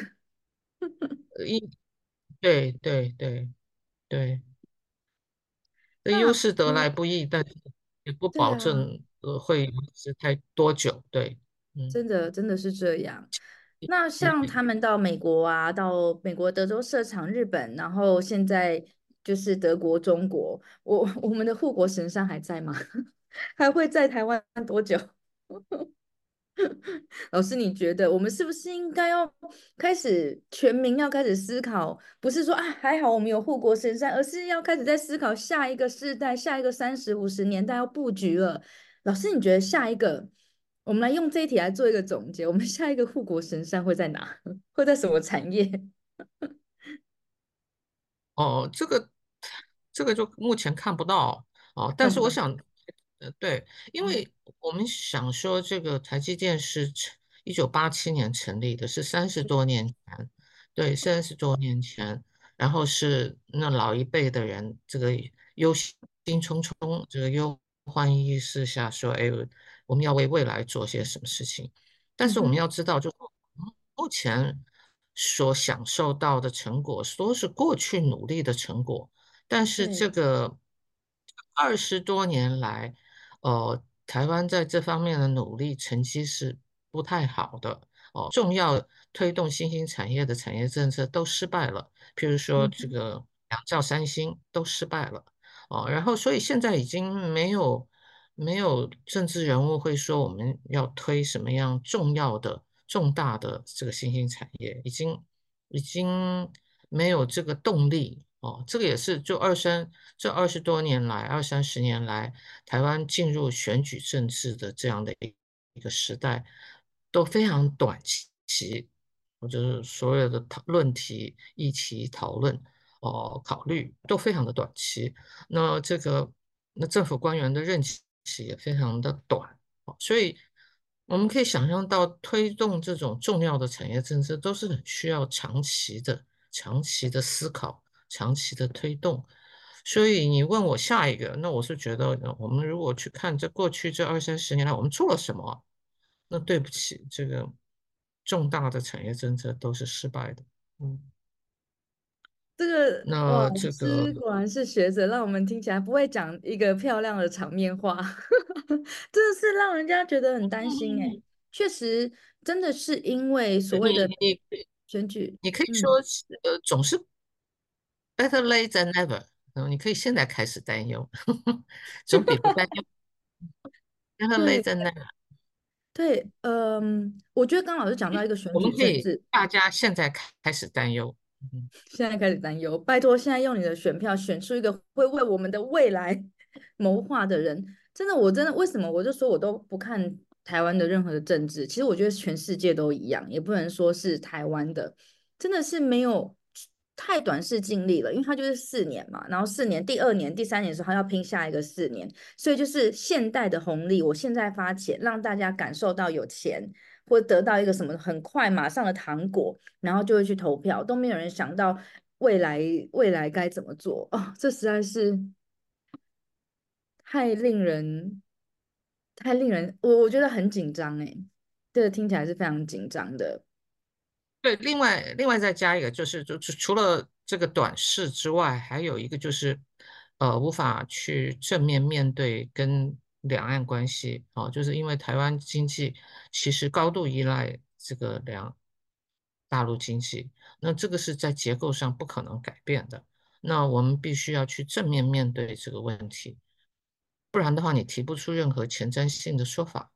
[LAUGHS] 一，对对对对，这优势得来不易，但是也不保证呃会维持太多久。对，嗯，真的真的是这样。那像他们到美国啊，到美国德州设厂，日本，然后现在就是德国、中国，我我们的护国神山还在吗？[LAUGHS] 还会在台湾多久？[LAUGHS] 老师，你觉得我们是不是应该要开始全民要开始思考？不是说啊还好我们有护国神山，而是要开始在思考下一个世代、下一个三十五十年代要布局了。老师，你觉得下一个，我们来用这一题来做一个总结，我们下一个护国神山会在哪？[LAUGHS] 会在什么产业？哦，这个这个就目前看不到哦，但是我想。呃，对，因为我们想说，这个台积电是一九八七年成立的，是三十多年前，对，三十多年前，然后是那老一辈的人，这个忧心忡忡，这个忧患意识下说，哎，我们要为未来做些什么事情。但是我们要知道，就目前所享受到的成果，都是过去努力的成果，但是这个二十多年来。呃，台湾在这方面的努力成绩是不太好的哦。重要推动新兴产业的产业政策都失败了，譬如说这个两兆三星都失败了哦。然后，所以现在已经没有没有政治人物会说我们要推什么样重要的重大的这个新兴产业，已经已经没有这个动力。哦，这个也是，就二三这二十多年来，二三十年来，台湾进入选举政治的这样的一一个时代，都非常短期，或者是所有的讨论题、议题讨论哦，考虑都非常的短期。那这个那政府官员的任期也非常的短，哦所以我们可以想象到，推动这种重要的产业政策，都是很需要长期的、长期的思考。长期的推动，所以你问我下一个，那我是觉得，我们如果去看这过去这二三十年来我们做了什么，那对不起，这个重大的产业政策都是失败的。嗯，这个那这个果然是学者，让我们听起来不会讲一个漂亮的场面话，[LAUGHS] 真的是让人家觉得很担心哎。确实，真的是因为所谓的选举，你可以说呃总是。Better late than never。嗯，你可以现在开始担忧，[LAUGHS] 总比不担忧。Better late than never。对，嗯，我觉得刚老师讲到一个选举政治，大家现在开始担忧。现在开始担忧，拜托，现在用你的选票选出一个会为我们的未来 [LAUGHS] 谋划的人。真的，我真的为什么我就说我都不看台湾的任何的政治？其实我觉得全世界都一样，也不能说是台湾的，真的是没有。太短视近利了，因为他就是四年嘛，然后四年，第二年、第三年的时候，他要拼下一个四年，所以就是现代的红利。我现在发钱，让大家感受到有钱，或得到一个什么很快马上的糖果，然后就会去投票，都没有人想到未来未来该怎么做哦，这实在是太令人太令人，我我觉得很紧张哎，这个听起来是非常紧张的。对，另外另外再加一个，就是就除了这个短视之外，还有一个就是，呃，无法去正面面对跟两岸关系，哦，就是因为台湾经济其实高度依赖这个两大陆经济，那这个是在结构上不可能改变的，那我们必须要去正面面对这个问题，不然的话你提不出任何前瞻性的说法。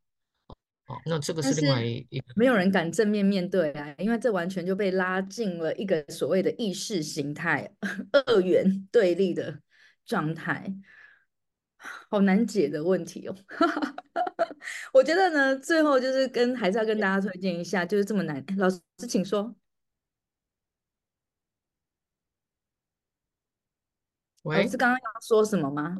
哦，那这个是另外一没有人敢正面面对啊，因为这完全就被拉进了一个所谓的意识形态 [LAUGHS] 二元对立的状态，好难解的问题哦。[LAUGHS] 我觉得呢，最后就是跟还是要跟大家推荐一下，就是这么难。老师，请说。喂，老师刚刚要说什么吗？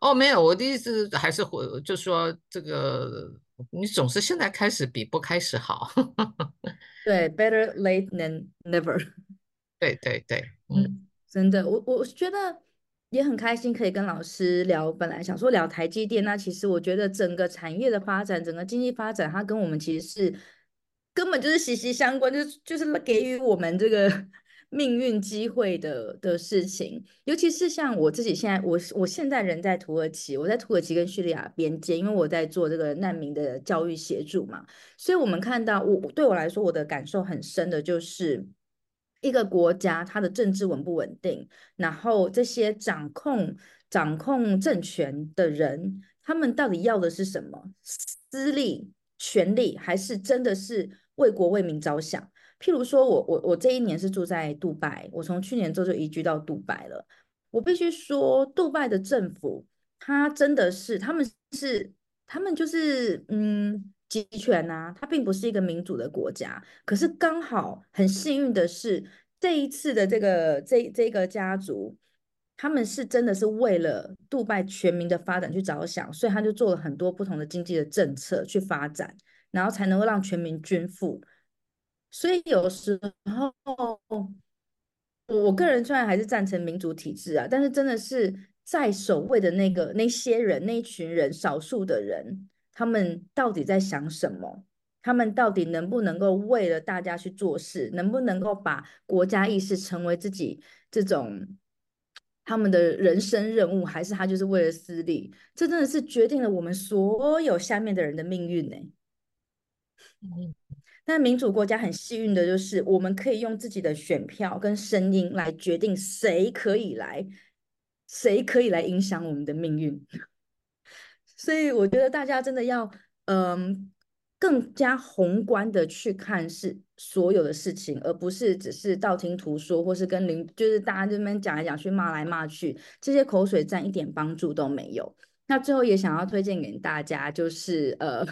哦，没有，我的意思还是会，就说这个，你总是现在开始比不开始好。[LAUGHS] 对，better late than never。[LAUGHS] 对对对，嗯，嗯，真的，我我觉得。也很开心可以跟老师聊，本来想说聊台积电，那其实我觉得整个产业的发展，整个经济发展，它跟我们其实是根本就是息息相关，就是就是给予我们这个命运机会的的事情。尤其是像我自己现在，我我现在人在土耳其，我在土耳其跟叙利亚边界，因为我在做这个难民的教育协助嘛，所以我们看到我对我来说，我的感受很深的就是。一个国家，它的政治稳不稳定，然后这些掌控掌控政权的人，他们到底要的是什么？私利、权力，还是真的是为国为民着想？譬如说我，我我这一年是住在杜拜，我从去年之后就移居到杜拜了。我必须说，杜拜的政府，他真的是，他们是，他们就是，嗯。集权啊，它并不是一个民主的国家。可是刚好很幸运的是，这一次的这个这这个家族，他们是真的是为了杜拜全民的发展去着想，所以他就做了很多不同的经济的政策去发展，然后才能够让全民均富。所以有时候，我个人虽然还是赞成民主体制啊，但是真的是在守卫的那个那些人，那一群人，少数的人。他们到底在想什么？他们到底能不能够为了大家去做事？能不能够把国家意识成为自己这种他们的人生任务？还是他就是为了私利？这真的是决定了我们所有下面的人的命运呢。但民主国家很幸运的就是，我们可以用自己的选票跟声音来决定谁可以来，谁可以来影响我们的命运。所以我觉得大家真的要，嗯，更加宏观的去看是所有的事情，而不是只是道听途说，或是跟邻，就是大家这边讲来讲去，骂来骂去，这些口水战一点帮助都没有。那最后也想要推荐给大家，就是呃，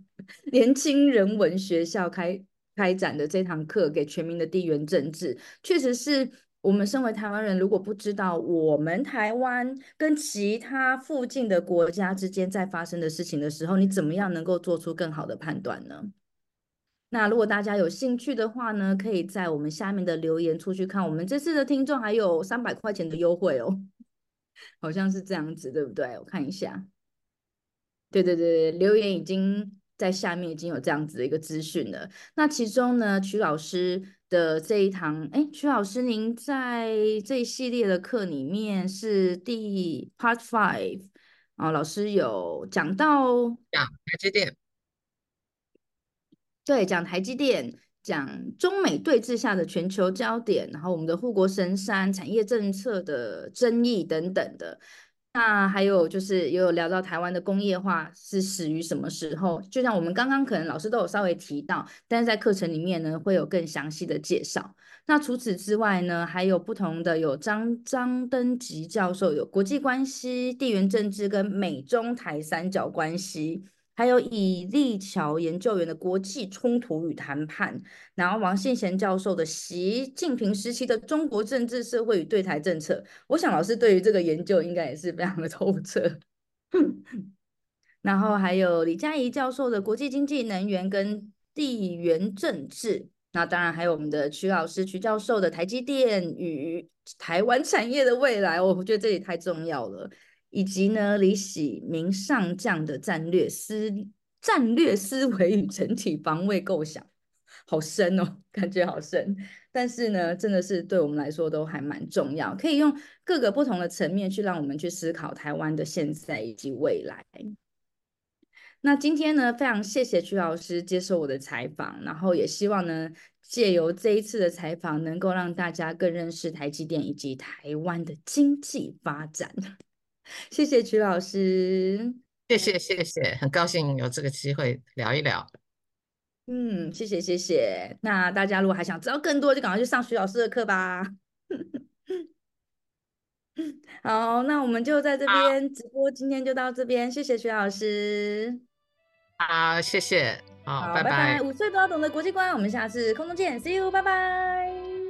[LAUGHS] 年轻人文学校开开展的这堂课，给全民的地缘政治，确实是。我们身为台湾人，如果不知道我们台湾跟其他附近的国家之间在发生的事情的时候，你怎么样能够做出更好的判断呢？那如果大家有兴趣的话呢，可以在我们下面的留言出去看，我们这次的听众还有三百块钱的优惠哦，[LAUGHS] 好像是这样子，对不对？我看一下，对对对，留言已经在下面已经有这样子的一个资讯了。那其中呢，曲老师。的这一堂，哎，曲老师，您在这一系列的课里面是第 Part Five 啊，老师有讲到讲台积电，对，讲台积电，讲中美对峙下的全球焦点，然后我们的护国神山产业政策的争议等等的。那还有就是也有聊到台湾的工业化是始于什么时候？就像我们刚刚可能老师都有稍微提到，但是在课程里面呢会有更详细的介绍。那除此之外呢，还有不同的有张张登吉教授有国际关系、地缘政治跟美中台三角关系。还有以立桥研究员的国际冲突与谈判，然后王信贤教授的习近平时期的中国政治社会与对台政策，我想老师对于这个研究应该也是非常的透彻。然后还有李佳怡教授的国际经济、能源跟地缘政治，那当然还有我们的曲老师曲教授的台积电与台湾产业的未来，我觉得这里太重要了。以及呢，李喜明上将的战略思战略思维与整体防卫构想，好深哦，感觉好深。但是呢，真的是对我们来说都还蛮重要，可以用各个不同的层面去让我们去思考台湾的现在以及未来。那今天呢，非常谢谢曲老师接受我的采访，然后也希望呢，借由这一次的采访，能够让大家更认识台积电以及台湾的经济发展。谢谢曲老师，谢谢谢谢，很高兴有这个机会聊一聊。嗯，谢谢谢谢。那大家如果还想知道更多，就赶快去上徐老师的课吧。[LAUGHS] 好，那我们就在这边直播，今天就到这边，谢谢徐老师。好，谢谢，好，好，拜拜。拜拜。五岁都要懂的国际观，我们下次空中见，See you，拜拜。